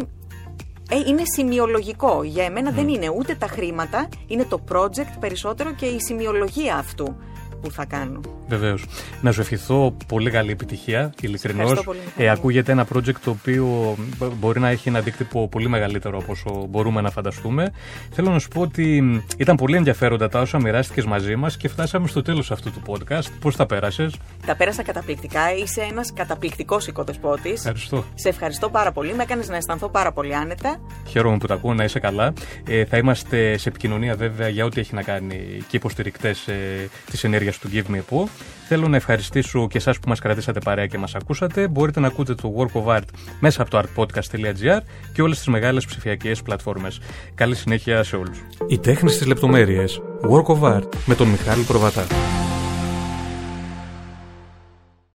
ε, είναι σημειολογικό. Για εμένα δεν είναι ούτε τα χρήματα, είναι το project περισσότερο και η σημειολογία αυτού που θα κάνω. Βεβαίως. Να σου ευχηθώ πολύ καλή επιτυχία, ειλικρινώς. Ε, ακούγεται ένα project το οποίο μπορεί να έχει ένα αντίκτυπο πολύ μεγαλύτερο από όσο μπορούμε να φανταστούμε. Θέλω να σου πω ότι ήταν πολύ ενδιαφέροντα τα όσα μοιράστηκες μαζί μας και φτάσαμε στο τέλος αυτού του podcast. Πώς τα πέρασες, Τα πέρασα καταπληκτικά. Είσαι ένας καταπληκτικός οικοδεσπότης. Ευχαριστώ. Σε ευχαριστώ πάρα πολύ. Με έκανες να αισθανθώ πάρα πολύ άνετα. Χαίρομαι που τα ακούω, να είσαι καλά. Ε, θα είμαστε σε επικοινωνία βέβαια για ό,τι έχει να κάνει και υποστηρικτές ε, της ενέργειας του Give Me a Θέλω να ευχαριστήσω και εσάς που μας κρατήσατε παρέα και μας ακούσατε. Μπορείτε να ακούτε το Work of Art μέσα από το artpodcast.gr και όλες τις μεγάλες ψηφιακές πλατφόρμες. Καλή συνέχεια σε όλους. Η τέχνη στι λεπτομέρειε. Work of Art με τον Μιχάλη Προβατά.